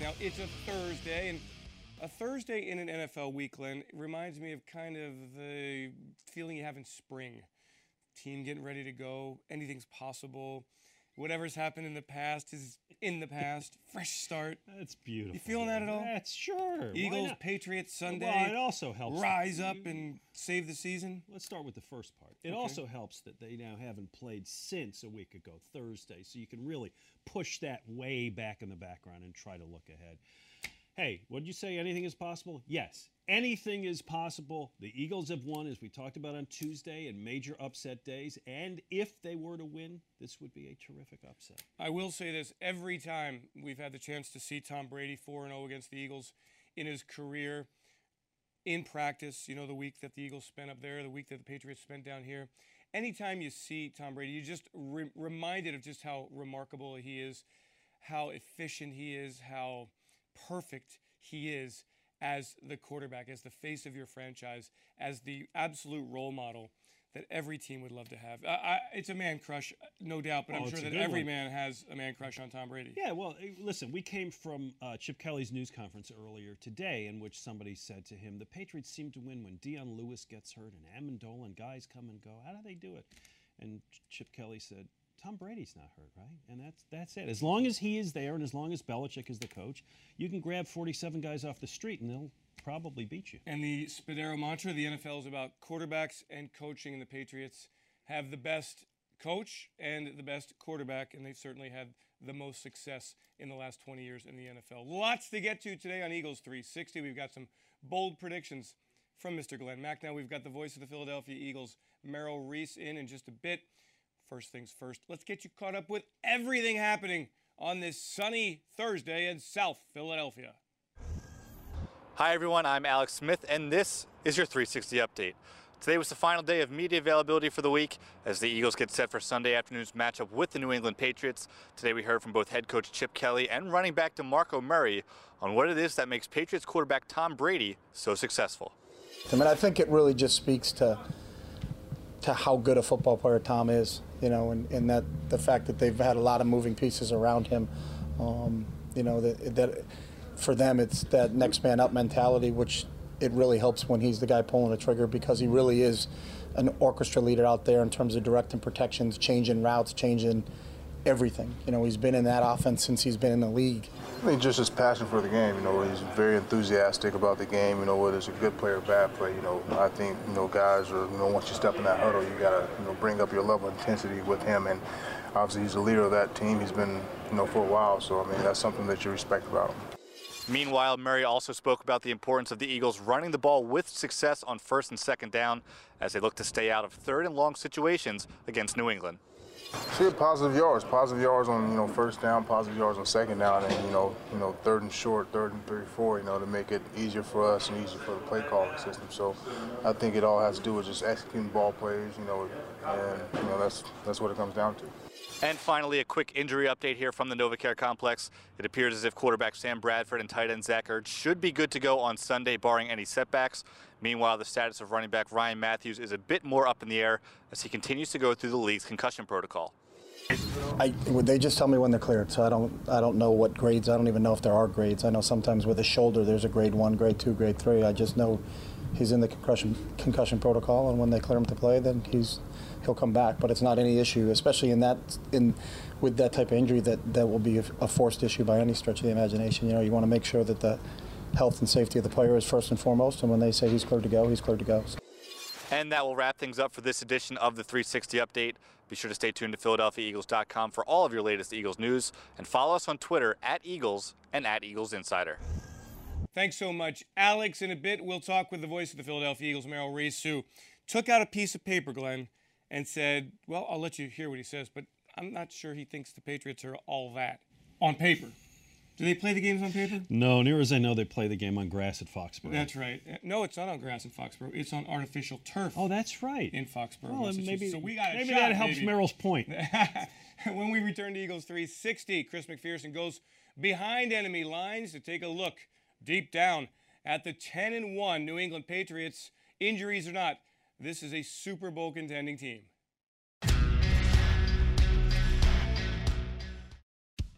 Now, it's a Thursday, and a Thursday in an NFL week, Glenn, reminds me of kind of the feeling you have in spring. Team getting ready to go, anything's possible. Whatever's happened in the past is in the past. Fresh start. That's beautiful. You feeling that at all? That's sure. Eagles, Patriots, Sunday. Well, it also helps. Rise up and save the season. Let's start with the first part. It Okay. also helps that they now haven't played since a week ago, Thursday, so you can really push that way back in the background and try to look ahead. Hey, what did you say? Anything is possible? Yes, anything is possible. The Eagles have won, as we talked about on Tuesday, in major upset days. And if they were to win, this would be a terrific upset. I will say this every time we've had the chance to see Tom Brady 4 0 against the Eagles in his career, in practice, you know, the week that the Eagles spent up there, the week that the Patriots spent down here. Anytime you see Tom Brady, you're just re- reminded of just how remarkable he is, how efficient he is, how perfect he is as the quarterback, as the face of your franchise, as the absolute role model that every team would love to have. I, I, it's a man crush, no doubt, but Oh, I'm sure that every one. man has a man crush on Tom Brady. Yeah, well, eh, listen, we came from uh, Chip Kelly's news conference earlier today, in which somebody said to him, "The Patriots seem to win when Dion Lewis gets hurt and Amendola and guys come and go. How do they do it?" And Chip Kelly said, "Tom Brady's not hurt, right? And that's that's it. As long as he is there, and as long as Belichick is the coach, you can grab 47 guys off the street, and they'll probably beat you." And the Spadaro mantra, the NFL is about quarterbacks and coaching, and the Patriots have the best coach and the best quarterback, and they've certainly had the most success in the last 20 years in the NFL. Lots to get to today on Eagles 360. We've got some bold predictions from Mr. Glen Macnow. we've got the voice of the Philadelphia Eagles, Merrill Reese, in in just a bit. First things first, let's get you caught up with everything happening on this sunny Thursday in South Philadelphia. Hi everyone, I'm Alex Smith, and this is your 360 update. Today was the final day of media availability for the week as the Eagles get set for Sunday afternoon's matchup with the New England Patriots. Today we heard from both head coach Chip Kelly and running back DeMarco Murray on what it is that makes Patriots quarterback Tom Brady so successful. I mean, I think it really just speaks to to how good a football player Tom is, you know, and, and that the fact that they've had a lot of moving pieces around him, um, you know, that, that for them it's that next man up mentality, which it really helps when he's the guy pulling the trigger because he really is an orchestra leader out there in terms of directing protections, changing routes, changing everything. You know, he's been in that offense since he's been in the league. I think just his passion for the game. You know, he's very enthusiastic about the game. You know, whether it's a good play or bad play. You know, I think you know guys are. You know, once you step in that huddle, you gotta you know bring up your level of intensity with him. And obviously, he's the leader of that team. He's been you know for a while. So I mean, that's something that you respect about him. Meanwhile, Murray also spoke about the importance of the Eagles running the ball with success on first and second down as they look to stay out of third and long situations against New England. See it positive yards, positive yards on you know first down, positive yards on second down, and you know you know third and short, third and three, four. You know to make it easier for us and easier for the play calling system. So I think it all has to do with just executing ball plays. You know, and you know that's that's what it comes down to. And finally, a quick injury update here from the NovaCare complex. It appears as if quarterback Sam Bradford and tight end Zach Ertz should be good to go on Sunday, barring any setbacks. Meanwhile, the status of running back Ryan Mathews is a bit more up in the air as he continues to go through the league's concussion protocol. I, would they just tell me when they're cleared, so I don't I don't know what grades. I don't even know if there are grades. I know sometimes with a shoulder there's a grade one, grade two, grade three. I just know he's in the concussion concussion protocol, and when they clear him to play, then he's he'll come back. But it's not any issue, especially in that in with that type of injury that that will be a, a forced issue by any stretch of the imagination. You know, you want to make sure that the health and safety of the player is first and foremost, and when they say he's cleared to go, he's cleared to go. And that will wrap things up for this edition of the 360 Update. Be sure to stay tuned to PhiladelphiaEagles.com for all of your latest Eagles news and follow us on Twitter at Eagles and at Eagles Insider. Thanks so much, Alex. In a bit, we'll talk with the voice of the Philadelphia Eagles, Merrill Reese, who took out a piece of paper, Glenn, and said, Well, I'll let you hear what he says, but I'm not sure he thinks the Patriots are all that on paper. Do they play the games on paper? No, near as I know, they play the game on grass at Foxborough. That's right. Uh, no, it's not on grass in Foxborough. It's on artificial turf. Oh, that's right. In Foxborough, Well, maybe so we got maybe shot, that helps baby. Merrill's point. when we return to Eagles 360, Chris McPherson goes behind enemy lines to take a look deep down at the 10 and 1 New England Patriots. Injuries or not, this is a Super Bowl contending team.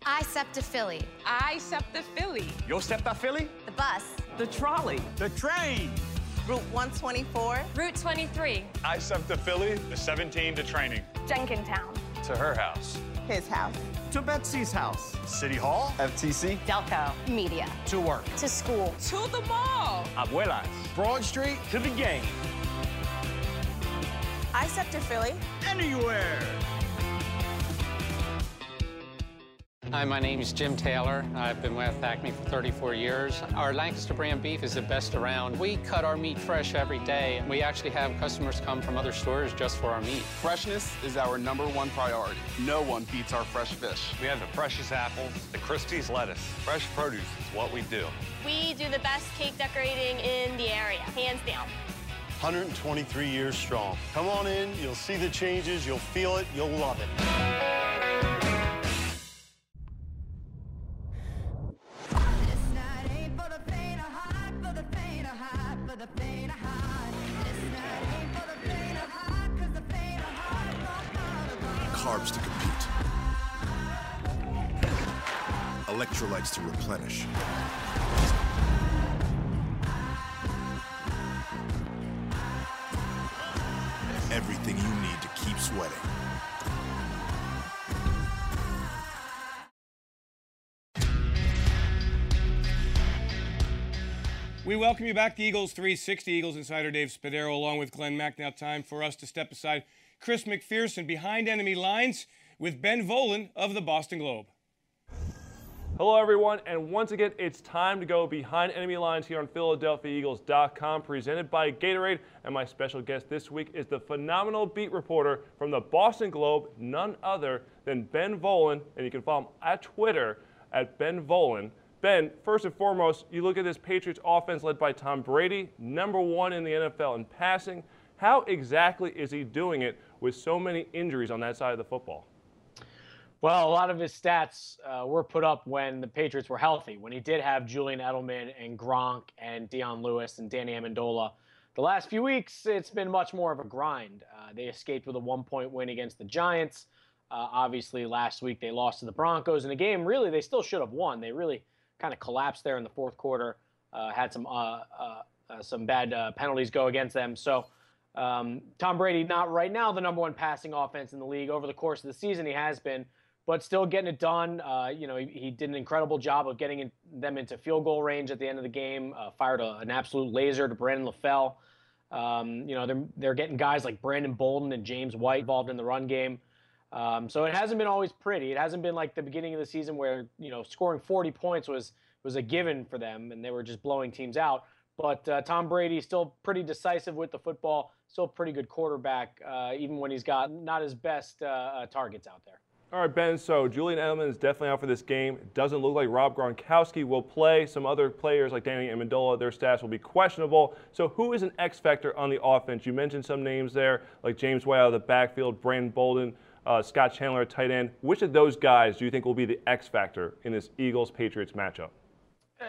I SEPTA Philly. I SEPTA Philly. Yo SEPTA Philly? The bus. The trolley. The train. Route 124. Route 23. I SEPTA Philly. The 17 to training. Jenkintown. To her house. His house. To Betsy's house. City Hall. FTC. Delco. Media. To work. To school. To the mall. Abuelas. Broad Street. To the game. I SEPTA Philly. Anywhere. Hi, my name is Jim Taylor. I've been with Acme for 34 years. Our Lancaster brand beef is the best around. We cut our meat fresh every day. We actually have customers come from other stores just for our meat. Freshness is our number one priority. No one beats our fresh fish. We have the freshest apples, the Christie's lettuce. Fresh produce is what we do. We do the best cake decorating in the area, hands down. 123 years strong. Come on in, you'll see the changes, you'll feel it, you'll love it. Welcome you back to Eagles 360. Eagles insider Dave Spadaro along with Glen Macnow. time for us to step aside Chris McPherson behind enemy lines with Ben Volin of the Boston Globe. Hello, everyone, and once again, it's time to go behind enemy lines here on PhiladelphiaEagles.com, presented by Gatorade. And my special guest this week is the phenomenal beat reporter from the Boston Globe, none other than Ben Volin. And you can follow him at Twitter at Ben Volin. Ben, first and foremost, you look at this Patriots offense led by Tom Brady, number one in the NFL in passing. How exactly is he doing it with so many injuries on that side of the football? Well, a lot of his stats uh, were put up when the Patriots were healthy, when he did have Julian Edelman and Gronk and Dion Lewis and Danny Amendola. The last few weeks, it's been much more of a grind. Uh, they escaped with a one point win against the Giants. Uh, obviously, last week they lost to the Broncos in a game really they still should have won. They really kind of collapsed there in the fourth quarter, uh, had some, uh, uh, some bad penalties go against them. So, um, Tom Brady, not right now the number one passing offense in the league. Over the course of the season, he has been but still getting it done. Uh, you know, he, he, did an incredible job of getting in, them into field goal range at the end of the game. Uh, fired a, an absolute laser to Brandon LaFell. Um, you know, they're they're getting guys like Brandon Bolden and James White involved in the run game. Um, so it hasn't been always pretty. It hasn't been like the beginning of the season where you know scoring 40 points was was a given for them and they were just blowing teams out. But uh, Tom Brady still pretty decisive with the football. Still pretty good quarterback, uh, even when he's got not his best uh, targets out there. All right, Ben. So Julian Edelman is definitely out for this game. It doesn't look like Rob Gronkowski will play. Some other players like Danny Amendola, their stats will be questionable. So who is an X factor on the offense? You mentioned some names there, like James White out of the backfield, Brandon Bolden, uh, Scott Chandler tight end. Which of those guys do you think will be the X factor in this Eagles Patriots matchup?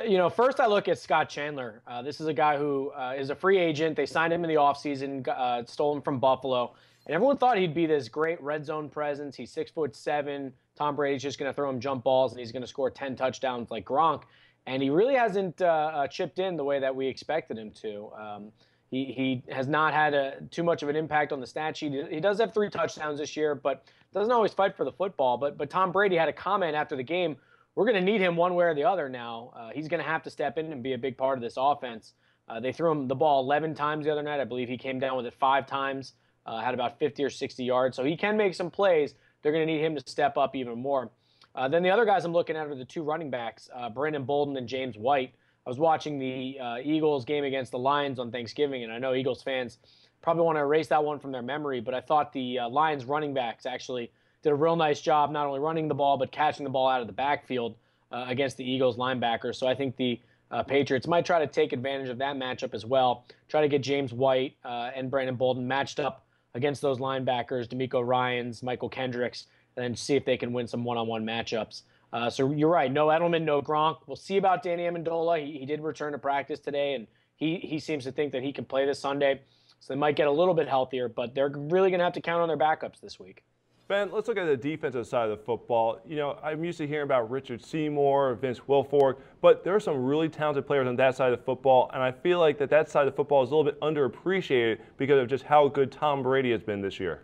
You know, first I look at Scott Chandler. Uh, this is a guy who uh, is a free agent. They signed him in the offseason, uh, stole him from Buffalo. And everyone thought he'd be this great red zone presence. He's six foot seven. Tom Brady's just going to throw him jump balls and he's going to score 10 touchdowns like Gronk. And he really hasn't uh, uh, chipped in the way that we expected him to. Um, he, he has not had a, too much of an impact on the stat sheet. He does have three touchdowns this year, but doesn't always fight for the football. But, but Tom Brady had a comment after the game we're going to need him one way or the other now. Uh, he's going to have to step in and be a big part of this offense. Uh, they threw him the ball 11 times the other night. I believe he came down with it five times uh, had about 50 or 60 yards. So he can make some plays. They're going to need him to step up even more. Uh, then the other guys I'm looking at are the two running backs, uh, Brandon Bolden and James White. I was watching the uh, Eagles game against the Lions on Thanksgiving, and I know Eagles fans probably want to erase that one from their memory, but I thought the uh, Lions running backs actually did a real nice job not only running the ball, but catching the ball out of the backfield uh, against the Eagles linebackers. So I think the uh, Patriots might try to take advantage of that matchup as well. Try to get James White uh, and Brandon Bolden matched up against those linebackers, DeMeco Ryans, Mychal Kendricks, and see if they can win some one-on-one matchups. Uh, so you're right. No Edelman, no Gronk. We'll see about Danny Amendola. He, he did return to practice today, and he he seems to think that he can play this Sunday. So they might get a little bit healthier, but they're really going to have to count on their backups this week. Ben, let's look at the defensive side of the football. You know, I'm used to hearing about Richard Seymour, Vince Wilfork, but there are some really talented players on that side of the football, and I feel like that that side of football is a little bit underappreciated because of just how good Tom Brady has been this year.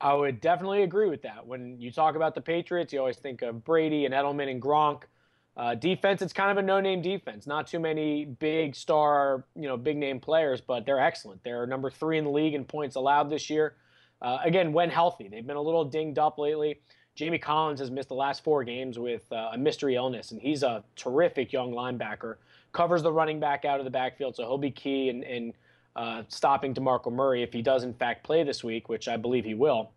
I would definitely agree with that. When you talk about the Patriots, you always think of Brady and Edelman and Gronk. Uh, defense, it's kind of a no-name defense. Not too many big star, you know, big-name players, but they're excellent. They're number three in the league in points allowed this year. Uh, again, when healthy, they've been a little dinged up lately. Jamie Collins has missed the last four games with uh, a mystery illness, and he's a terrific young linebacker. Covers the running back out of the backfield, so he'll be key and. in uh, stopping DeMarco Murray if he does, in fact, play this week, which I believe he will.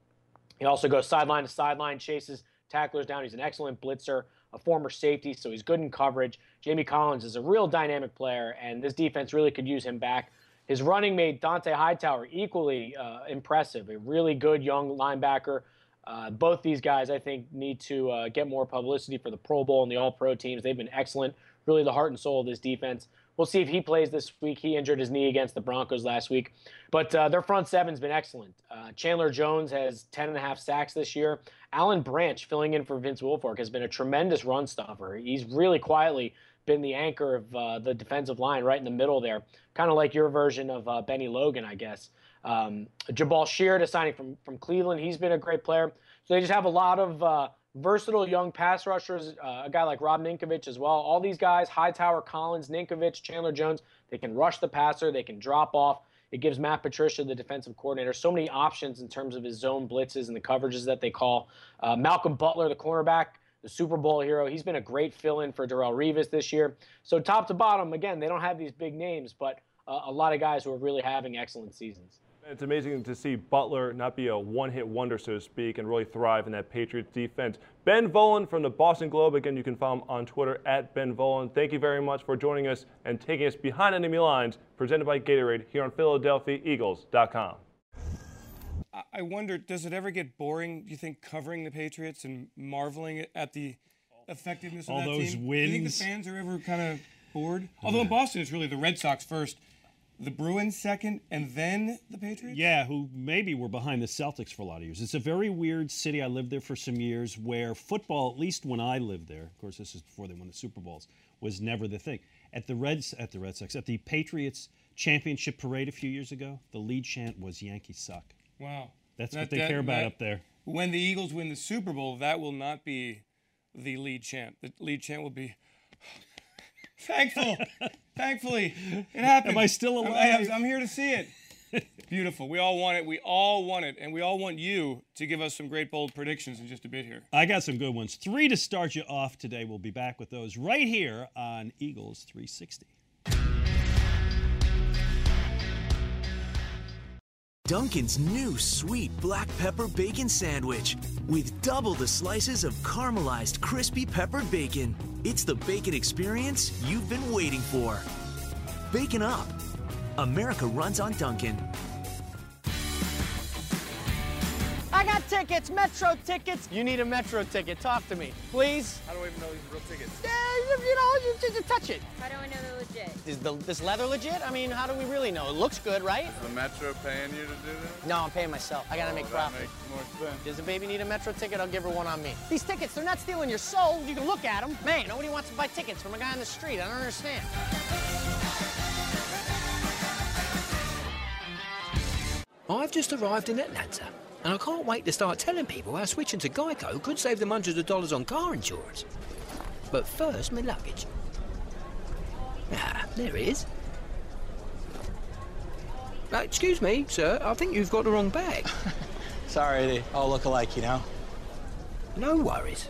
He also goes sideline to sideline, chases tacklers down. He's an excellent blitzer, a former safety, so he's good in coverage. Jamie Collins is a real dynamic player, and this defense really could use him back. His running mate, Dont'a Hightower, equally uh, impressive, a really good young linebacker. Uh, both these guys, I think, need to uh, get more publicity for the Pro Bowl and the All Pro teams. They've been excellent, really the heart and soul of this defense. We'll see if he plays this week. He injured his knee against the Broncos last week. But uh, their front seven's been excellent. Uh, Chandler Jones has 10 and a half sacks this year. Alan Branch, filling in for Vince Wilfork, has been a tremendous run stopper. He's really quietly been the anchor of uh, the defensive line right in the middle there, kind of like your version of uh, Bennie Logan, I guess. Um, Jabaal Sheard is signing from, from Cleveland. He's been a great player. So they just have a lot of uh, versatile young pass rushers, uh, a guy like Rob Ninkovich as well. All these guys, Hightower, Collins, Ninkovich, Chandler Jones, they can rush the passer, they can drop off. It gives Matt Patricia, the defensive coordinator, so many options in terms of his zone blitzes and the coverages that they call. Uh, Malcolm Butler, the cornerback, the Super Bowl hero. He's been a great fill-in for Darrelle Revis this year. So top to bottom, again, they don't have these big names, but uh, a lot of guys who are really having excellent seasons. It's amazing to see Butler not be a one-hit wonder, so to speak, and really thrive in that Patriots defense. Ben Volin from the Boston Globe. Again, you can follow him on Twitter at Ben Volin. Thank you very much for joining us and taking us behind enemy lines, presented by Gatorade here on PhiladelphiaEagles.com. I wonder, does it ever get boring? Do you think covering the Patriots and marveling at the effectiveness of All that those team? Do you think the fans are ever kind of bored? Although in Boston, it's really the Red Sox first, the Bruins second, and then the Patriots. Yeah, who maybe were behind the Celtics for a lot of years. It's a very weird city. I lived there for some years where football, at least when I lived there, of course this is before they won the Super Bowls, was never the thing. At the Reds at the Red Sox, at the Patriots championship parade a few years ago, the lead chant was Yankees suck. Wow. That's That- what they that- care about that- up there. When the Eagles win the Super Bowl, that will not be the lead chant. The lead chant will be thankful. Thankfully, it happened. Am I still alive? I'm, I'm here to see it. Beautiful. We all want it. We all want it, and we all want you to give us some great bold predictions in just a bit here. I got some good ones. Three to start you off today. We'll be back with those right here on Eagles 360. Dunkin's new sweet black pepper bacon sandwich with double the slices of caramelized crispy peppered bacon. It's the bacon experience you've been waiting for. Bacon up. America runs on Dunkin'. Tickets, Metro tickets. You need a Metro ticket. Talk to me, please. How do I even know these are real tickets? Yeah, you, you know, you just touch it. How do I know they're legit? Is the, this leather legit? I mean, how do we really know? It looks good, right? Is the Metro paying you to do this? No, I'm paying myself. I gotta Oh, make that profit. makes more sense. Does the baby need a Metro ticket? I'll give her one on me. These tickets, they're not stealing your soul. You can look at them. Man, nobody wants to buy tickets from a guy on the street. I don't understand. I've just arrived in Atlanta, and I can't wait to start telling people how switching to Geico could save them hundreds of dollars on car insurance. But first, my luggage. Ah, there it is. Uh, excuse me, sir, I think you've got the wrong bag. Sorry, they all look alike, you know? No worries.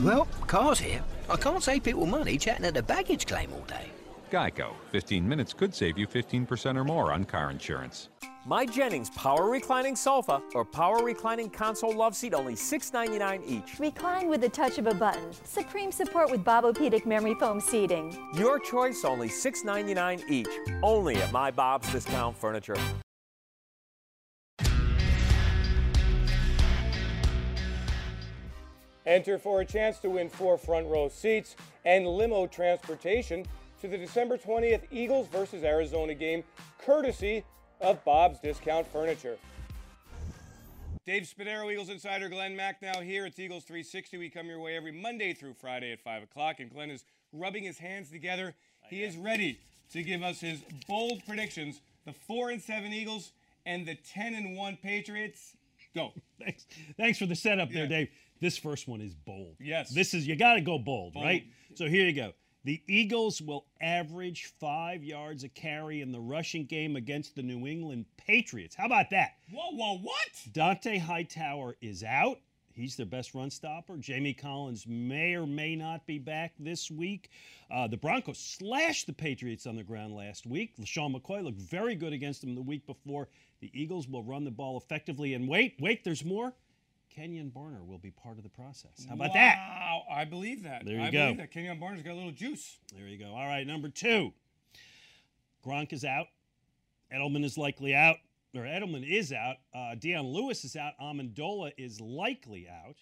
Well, car's here. I can't save people money chatting at the baggage claim all day. Geico. 15 minutes could save you 15% or more on car insurance. My Jennings Power Reclining Sofa or Power Reclining Console Love Seat only $6.99 each. Recline with the touch of a button. Supreme support with Bobopedic memory foam seating. Your choice only $6.99 each. Only at My Bob's Discount Furniture. Enter for a chance to win four front row seats and limo transportation to the December 20th Eagles versus Arizona game, courtesy of Bob's Discount Furniture. Dave Spadaro, Eagles Insider, Glen Macnow here. It's Eagles 360. We come your way every Monday through Friday at 5 o'clock, and Glenn is rubbing his hands together. He is ready to give us his bold predictions. The 4 and 7 Eagles and the 10 and 1 Patriots. Go. Thanks, thanks for the setup there, Dave. This first one is bold. Yes. This is you got to go bold, Bold. right? So here you go. The Eagles will average five yards a carry in the rushing game against the New England Patriots. How about that? Whoa, whoa, what? Dont'a Hightower is out. He's their best run stopper. Jamie Collins may or may not be back this week. Uh, the Broncos slashed the Patriots on the ground last week. LeSean McCoy looked very good against them the week before. The Eagles will run the ball effectively. And wait, wait, there's more. Kenjon Barner will be part of the process. How about that? Wow, I believe that. There you I go. believe that. Kenjon Barner's got a little juice. There you go. All right, number two. Gronk is out. Edelman is likely out. Or Edelman is out. Uh, Dion Lewis is out. Amendola is likely out.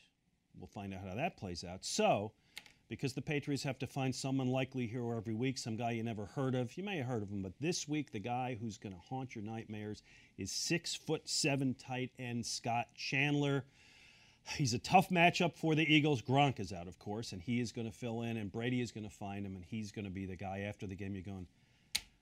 We'll find out how that plays out. So, because the Patriots have to find someone likely here every week, some guy you never heard of. You may have heard of him, but this week the guy who's going to haunt your nightmares is six foot seven tight end Scott Chandler. He's a tough matchup for the Eagles. Gronk is out, of course, and he is going to fill in, and Brady is going to find him, and he's going to be the guy after the game. You're going,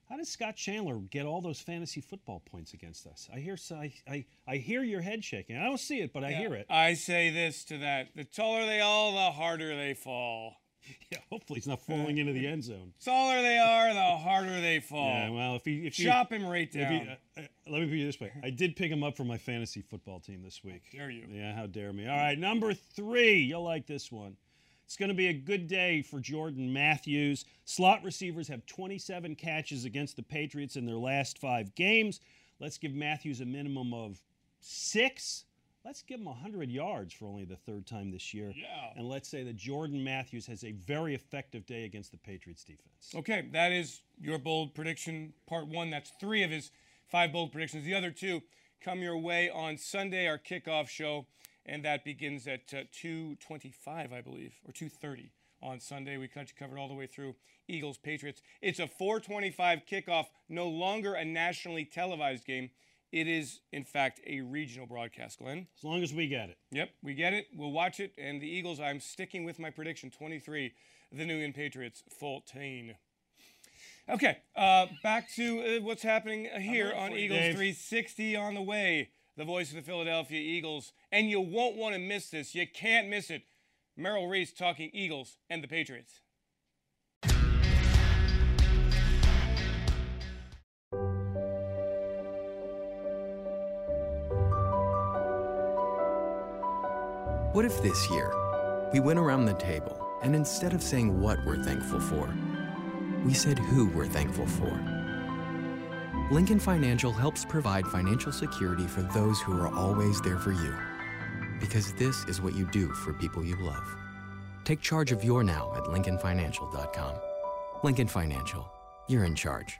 how does Scott Chandler get all those fantasy football points against us? I hear, I, I, I hear your head shaking. I don't see it, but I Yeah, hear it. I say this to that: the taller they all, the harder they fall. Yeah, hopefully he's not falling into the end zone. The Taller they are, the harder they fall. Yeah, well, if he if he- chop him right if he- down. uh, uh, let me put you this way: I did pick him up for my fantasy football team this week. How dare you? Yeah, how dare me? All right, number three. You'll like this one. It's going to be a good day for Jordan Matthews. Slot receivers have 27 catches against the Patriots in their last five games. Let's give Matthews a minimum of six. Let's give him 100 yards for only the third time this year. Yeah. And let's say that Jordan Matthews has a very effective day against the Patriots defense. Okay, that is your bold prediction, part one. That's three of his five bold predictions. The other two come your way on Sunday, our kickoff show, and that begins at uh, 2:25, I believe, or 2:30 on Sunday. We cut you covered all the way through Eagles Patriots. It's a 4:25 kickoff, no longer a nationally televised game. It is, in fact, a regional broadcast, Glenn. As long as we get it. Yep, we get it. We'll watch it. And the Eagles, I'm sticking with my prediction 23, the New England Patriots 14. Okay, uh, back to uh, what's happening here on you, Eagles Dave. 360 on the way. The voice of the Philadelphia Eagles. And you won't want to miss this. You can't miss it. Merrill Reese talking Eagles and the Patriots. What if this year we went around the table and instead of saying what we're thankful for, we said who we're thankful for? Lincoln Financial helps provide financial security for those who are always there for you. Because this is what you do for people you love. Take charge of your now at LincolnFinancial.com. Lincoln Financial, you're in charge.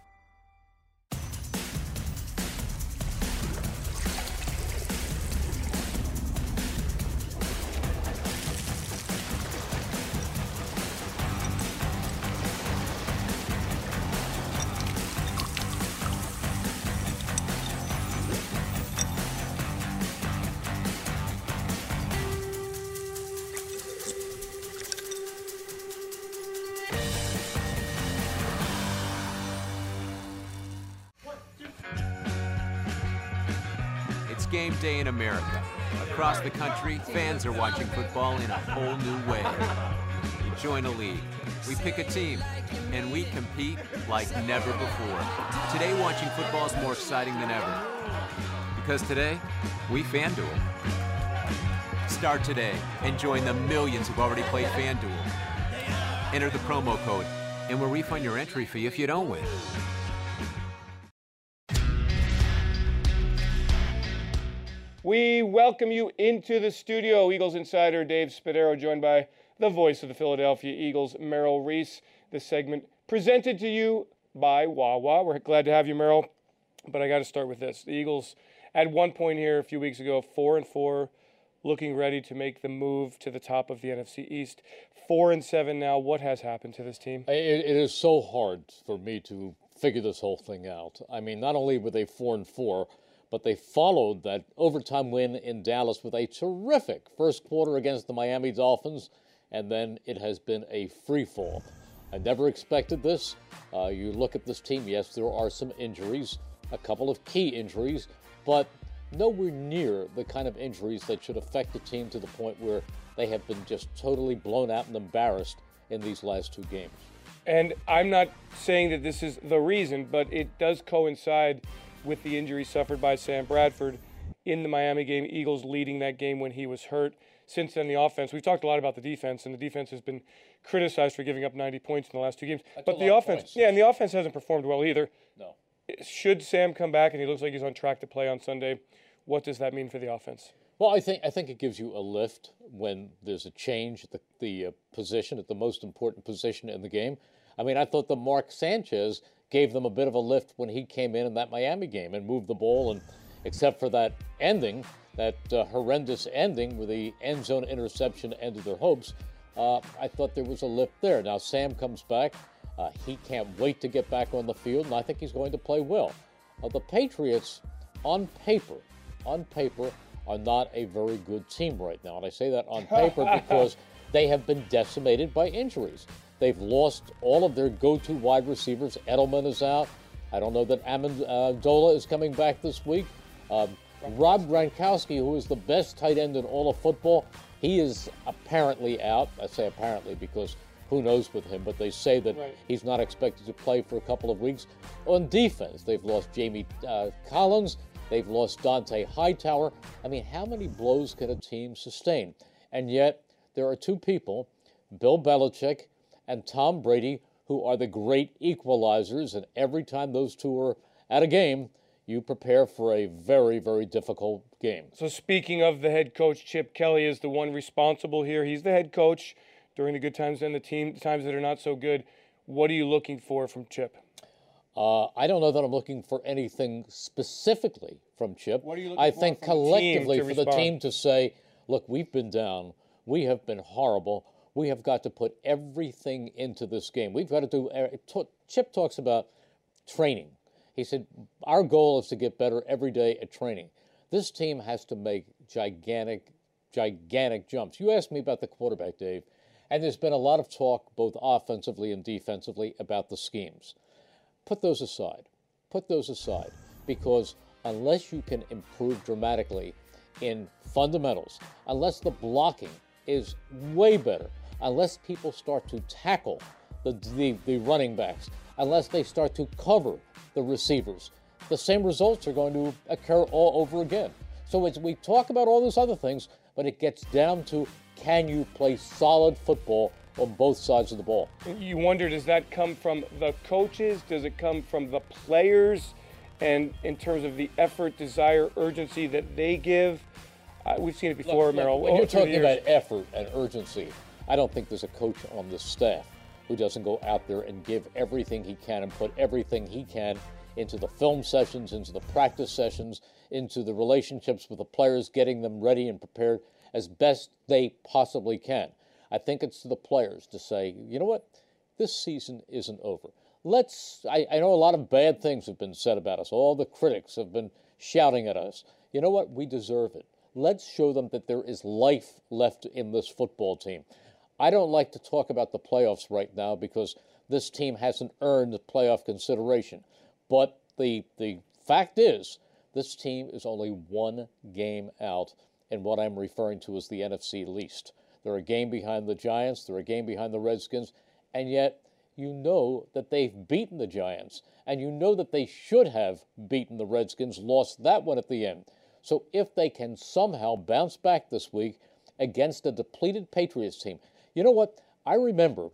The country, fans are watching football in a whole new way. You join a league, we pick a team, and we compete like never before. Today, watching football is more exciting than ever. Because today, we FanDuel. Start today and join the millions who've already played FanDuel. Enter the promo code, and we'll refund your entry fee if you don't win. We welcome you into the studio. Eagles insider Dave Spadaro, joined by the voice of the Philadelphia Eagles, Merrill Reese. This segment presented to you by Wawa. We're glad to have you, Merrill. But I got to start with this: the Eagles, at one point here a few weeks ago, four and four, looking ready to make the move to the top of the NFC East. Four and seven now. What has happened to this team? It, it is so hard for me to figure this whole thing out. I mean, not only were they four and four, but they followed that overtime win in Dallas with a terrific first quarter against the Miami Dolphins, and then it has been a free fall. I never expected this. Uh, you look at this team, yes, there are some injuries, a couple of key injuries, but nowhere near the kind of injuries that should affect the team to the point where they have been just totally blown out and embarrassed in these last two games. And I'm not saying that this is the reason, but it does coincide with the injury suffered by Sam Bradford in the Miami game, Eagles leading that game when he was hurt. Since then, the offense, we've talked a lot about the defense, and the defense has been criticized for giving up 90 points in the last two games. That's but the of offense, yeah, and the offense hasn't performed well either. No. Should Sam come back and he looks like he's on track to play on Sunday, what does that mean for the offense? Well, I think I think it gives you a lift when there's a change at the, the uh, position at the most important position in the game. I mean, I thought that Mark Sanchez gave them a bit of a lift when he came in in that Miami game and moved the ball, and except for that ending, that uh, horrendous ending where the end zone interception ended their hopes, uh, I thought there was a lift there. Now Sam comes back. Uh, he can't wait to get back on the field, and I think he's going to play well. Uh, the Patriots, on paper, on paper, are not a very good team right now. And I say that on paper because they have been decimated by injuries. They've lost all of their go to wide receivers. Edelman is out. I don't know that Amendola is coming back this week. Um, Rob Gronkowski, who is the best tight end in all of football, he is apparently out. I say apparently because who knows with him, but they say that Right. he's not expected to play for a couple of weeks. On defense, they've lost Jamie uh, Collins, they've lost Dont'a Hightower. I mean, how many blows can a team sustain? And yet, there are two people, Bill Belichick and Tom Brady, who are the great equalizers. And every time those two are at a game, you prepare for a very, very difficult game. So speaking of the head coach, Chip Kelly is the one responsible here. He's the head coach during the good times and the team times that are not so good. What are you looking for from Chip? Uh, I don't know that I'm looking for anything specifically from Chip. What are you looking I for think the collectively to for the team to say, look, we've been down. We have been horrible. We have got to put everything into this game. We've got to do. uh, Chip talks about training. He said, Our goal is to get better every day at training. This team has to make gigantic, gigantic jumps. You asked me about the quarterback, Dave, and there's been a lot of talk, both offensively and defensively, about the schemes. Put those aside. Put those aside because unless you can improve dramatically in fundamentals, unless the blocking is way better, unless people start to tackle the, the, the running backs, unless they start to cover the receivers, the same results are going to occur all over again. So it's, we talk about all those other things, but it gets down to can you play solid football on both sides of the ball? You wonder, does that come from the coaches? Does it come from the players? And in terms of the effort, desire, urgency that they give, uh, we've seen it before, Look, look, Merrill. When you're talking about effort and urgency, I don't think there's a coach on the staff who doesn't go out there and give everything he can and put everything he can into the film sessions, into the practice sessions, into the relationships with the players, getting them ready and prepared as best they possibly can. I think it's to the players to say, you know what, this season isn't over. Let's, I, I know a lot of bad things have been said about us. All the critics have been shouting at us. You know what? We deserve it. Let's show them that there is life left in this football team. I don't like to talk about the playoffs right now because this team hasn't earned the playoff consideration. But the the fact is, this team is only one game out in what I'm referring to as the NFC least. They're a game behind the Giants, they're a game behind the Redskins, and yet you know that they've beaten the Giants, and you know that they should have beaten the Redskins, lost that one at the end. So if they can somehow bounce back this week against a depleted Patriots team, you know what? I remember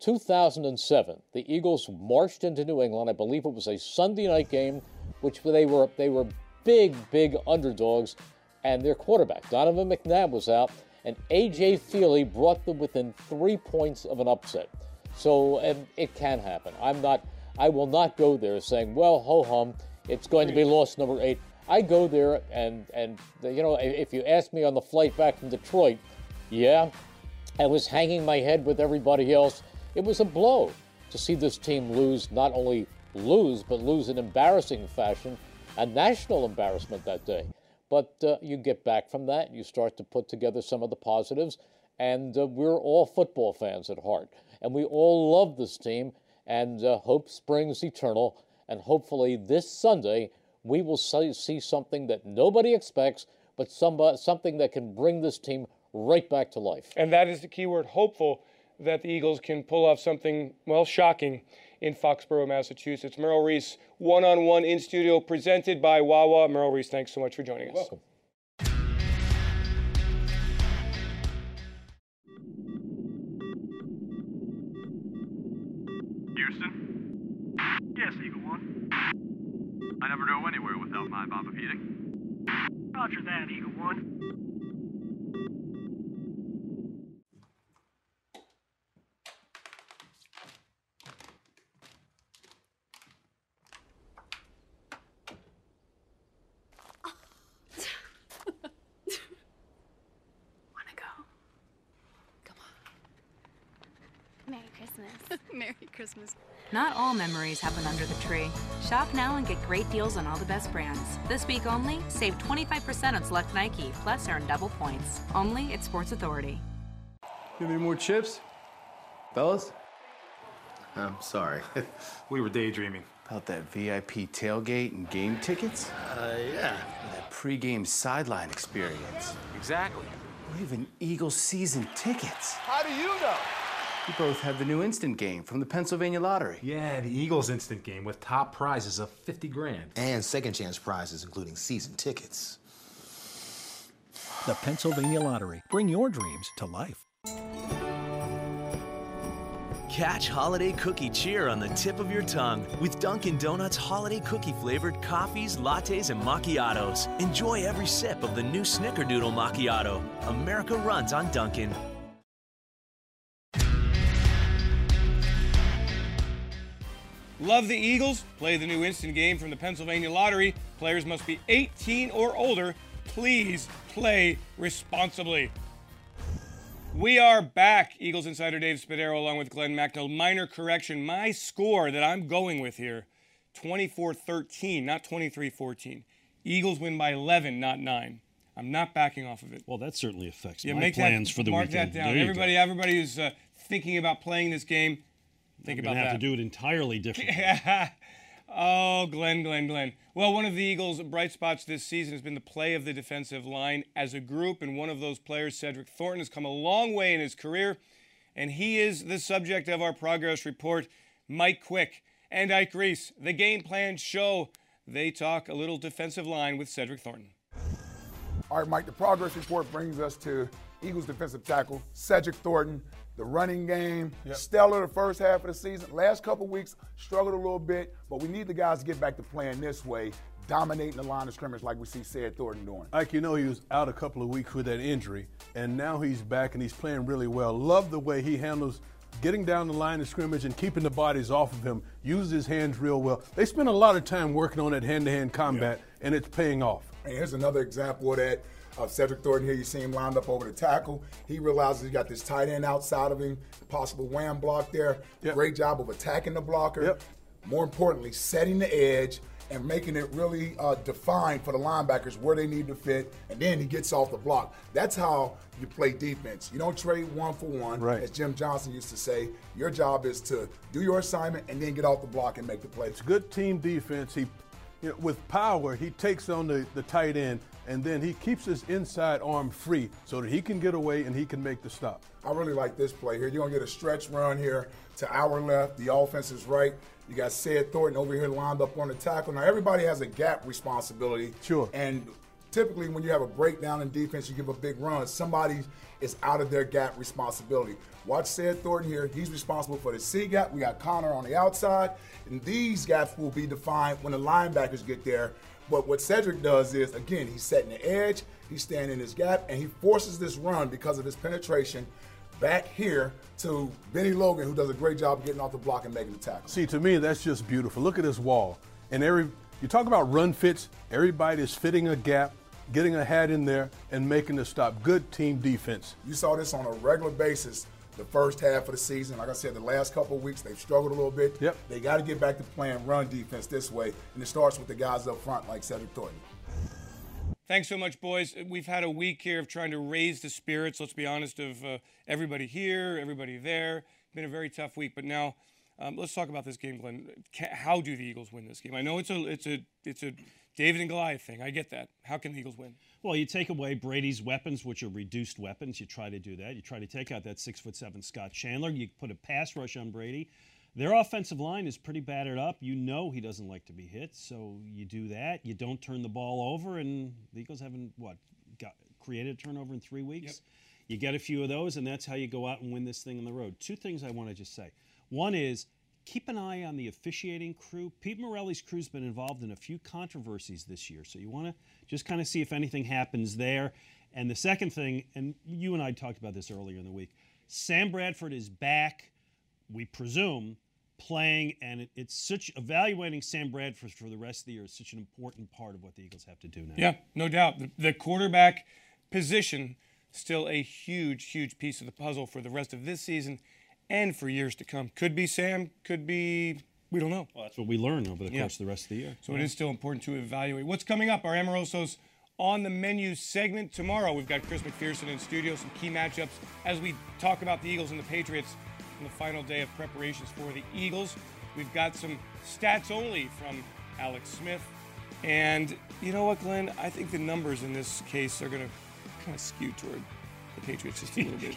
2007, the Eagles marched into New England. I believe it was a Sunday night game, which they were they were big, big underdogs, and their quarterback Donovan McNabb was out, and AJ Feeley brought them within three points of an upset. So it can happen. I'm not. I will not go there saying, "Well, ho hum, it's going to be loss number eight. I go there and and you know if you ask me on the flight back from Detroit, yeah, I was hanging my head with everybody else. It was a blow to see this team lose, not only lose, but lose in embarrassing fashion a national embarrassment that day. But uh, you get back from that, you start to put together some of the positives, and uh, we're all football fans at heart. And we all love this team, and uh, hope springs eternal. And hopefully, this Sunday, we will see, something that nobody expects, but somebody, something that can bring this team right back to life. And that is the key word hopeful that the Eagles can pull off something, well, shocking in Foxborough, Massachusetts. Merrill Reese, one on one in studio, presented by Wawa. Merrill Reese, thanks so much for joining us. Welcome. Houston? Yes, Eagle One. I never go anywhere without my Baba Heating. Roger that, Eagle One. Memories happen under the tree. Shop now and get great deals on all the best brands. This week only, save 25% on select Nike, plus earn double points. Only at Sports Authority. Give me more chips? Fellas? I'm sorry. we were daydreaming. About that VIP tailgate and game tickets? Uh, yeah. That pregame sideline experience. Exactly. Or even Eagle season tickets. How do you know? You both have the new instant game from the Pennsylvania Lottery. Yeah, the Eagles instant game with top prizes of 50 grand. And second chance prizes, including season tickets. The Pennsylvania Lottery. Bring your dreams to life. Catch holiday cookie cheer on the tip of your tongue with Dunkin' Donuts holiday cookie flavored coffees, lattes, and macchiatos. Enjoy every sip of the new Snickerdoodle macchiato. America runs on Dunkin'. Love the Eagles? Play the new instant game from the Pennsylvania Lottery. Players must be 18 or older. Please play responsibly. We are back. Eagles insider Dave Spadaro along with Glen Macnow. Minor correction. My score that I'm going with here 24 13, not 23 14. Eagles win by 11, not 9. I'm not backing off of it. Well, that certainly affects Yeah, my make plans that, for the mark weekend. Mark that down. Go. Everybody, everybody who's uh, thinking about playing this game, think I'm about gonna that. have to do it entirely different. oh, Glenn, Glenn, Glenn. Well, one of the Eagles' bright spots this season has been the play of the defensive line as a group, and one of those players, Cedric Thornton, has come a long way in his career, and he is the subject of our progress report. Mike Quick and Ike Reese, the game plan show. They talk a little defensive line with Cedric Thornton. All right, Mike, the progress report brings us to Eagles defensive tackle, Cedric Thornton. The running game, stellar the first half of the season. Last couple weeks, struggled a little bit, but we need the guys to get back to playing this way, dominating the line of scrimmage like we see Ced Thornton doing. Ike, you know he was out a couple of weeks with that injury, and now he's back and he's playing really well. Love the way he handles getting down the line of scrimmage and keeping the bodies off of him. Uses his hands real well. They spend a lot of time working on that hand-to-hand combat, and it's paying off. And here's another example of that. Of Cedric Thornton here, you see him lined up over the tackle. He realizes he got this tight end outside of him, possible wham block there. Great job of attacking the blocker. More importantly, setting the edge and making it really uh, defined for the linebackers where they need to fit. And then he gets off the block. That's how you play defense. You don't trade one for one, Right. as Jim Johnson used to say. Your job is to do your assignment and then get off the block and make the play. It's good team defense. He, you know, with power, he takes on the, the tight end, and then he keeps his inside arm free so that he can get away and he can make the stop. I really like this play here. You're gonna get a stretch run here to our left. The offense is right. You got Ced Thornton over here lined up on the tackle. Now everybody has a gap responsibility. Sure. And typically when you have a breakdown in defense, you give a big run. Somebody is out of their gap responsibility. Watch Ced Thornton here. He's responsible for the C gap. We got Connor on the outside. And these gaps will be defined when the linebackers get there. But what Cedric does is, again, he's setting the edge, he's standing in his gap, and he forces this run because of his penetration back here to Bennie Logan, who does a great job of getting off the block and making the tackle. See, to me, that's just beautiful. Look at this wall. And every you talk about run fits, everybody is fitting a gap, getting a hat in there, and making the stop. Good team defense. You saw this on a regular basis the first half of the season. Like I said, the last couple of weeks they've struggled a little bit. Yep. They got to get back to playing run defense this way, and it starts with the guys up front like Cedric Thornton. Thanks so much, boys. We've had a week here of trying to raise the spirits. Let's be honest, of uh, everybody here, everybody there. Been a very tough week, but now um, let's talk about this game, Glen. How do the Eagles win this game? I know it's a it's a it's a David and Goliath thing. I get that. How can the Eagles win? Well, you take away Brady's weapons, which are reduced weapons. You try to do that. You try to take out that six foot seven Scott Chandler. You put a pass rush on Brady. Their offensive line is pretty battered up. You know he doesn't like to be hit, so you do that. You don't turn the ball over, and the Eagles haven't what got created a turnover in three weeks. You get a few of those, and that's how you go out and win this thing on the road. Two things I want to just say. One is keep an eye on the officiating crew. Pete Morelli's crew's been involved in a few controversies this year, so you want to just kind of see if anything happens there. And the second thing, and you and I talked about this earlier in the week, Sam Bradford is back, we presume, playing, and it, it's such evaluating Sam Bradford for the rest of the year is such an important part of what the Eagles have to do now. Yeah, no doubt. The, the quarterback position still a huge, huge piece of the puzzle for the rest of this season and for years to come. Could be Sam, could be we don't know. Well, that's what we learn over the Yeah. course of the rest of the year. So it is still important to evaluate. What's coming up? Our Amorosos on the menu segment tomorrow. We've got Chris McPherson in studio, some key matchups as we talk about the Eagles and the Patriots on the final day of preparations for the Eagles. We've got some stats only from Alex Smith. And you know what, Glen? I think the numbers in this case are going to kind of skew toward the Patriots just a little bit.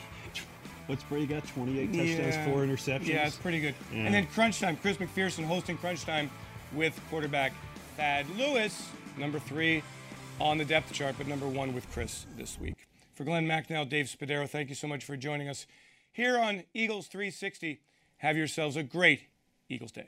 What's Brady got? 28 touchdowns, Yeah. four interceptions. Yeah, it's pretty good. Yeah. And then Crunch Time, Chris McPherson hosting Crunch Time with quarterback Thad Lewis, number three on the depth chart, but number one with Chris this week. For Glen Macnow, Dave Spadaro, thank you so much for joining us here on Eagles 360. Have yourselves a great Eagles Day.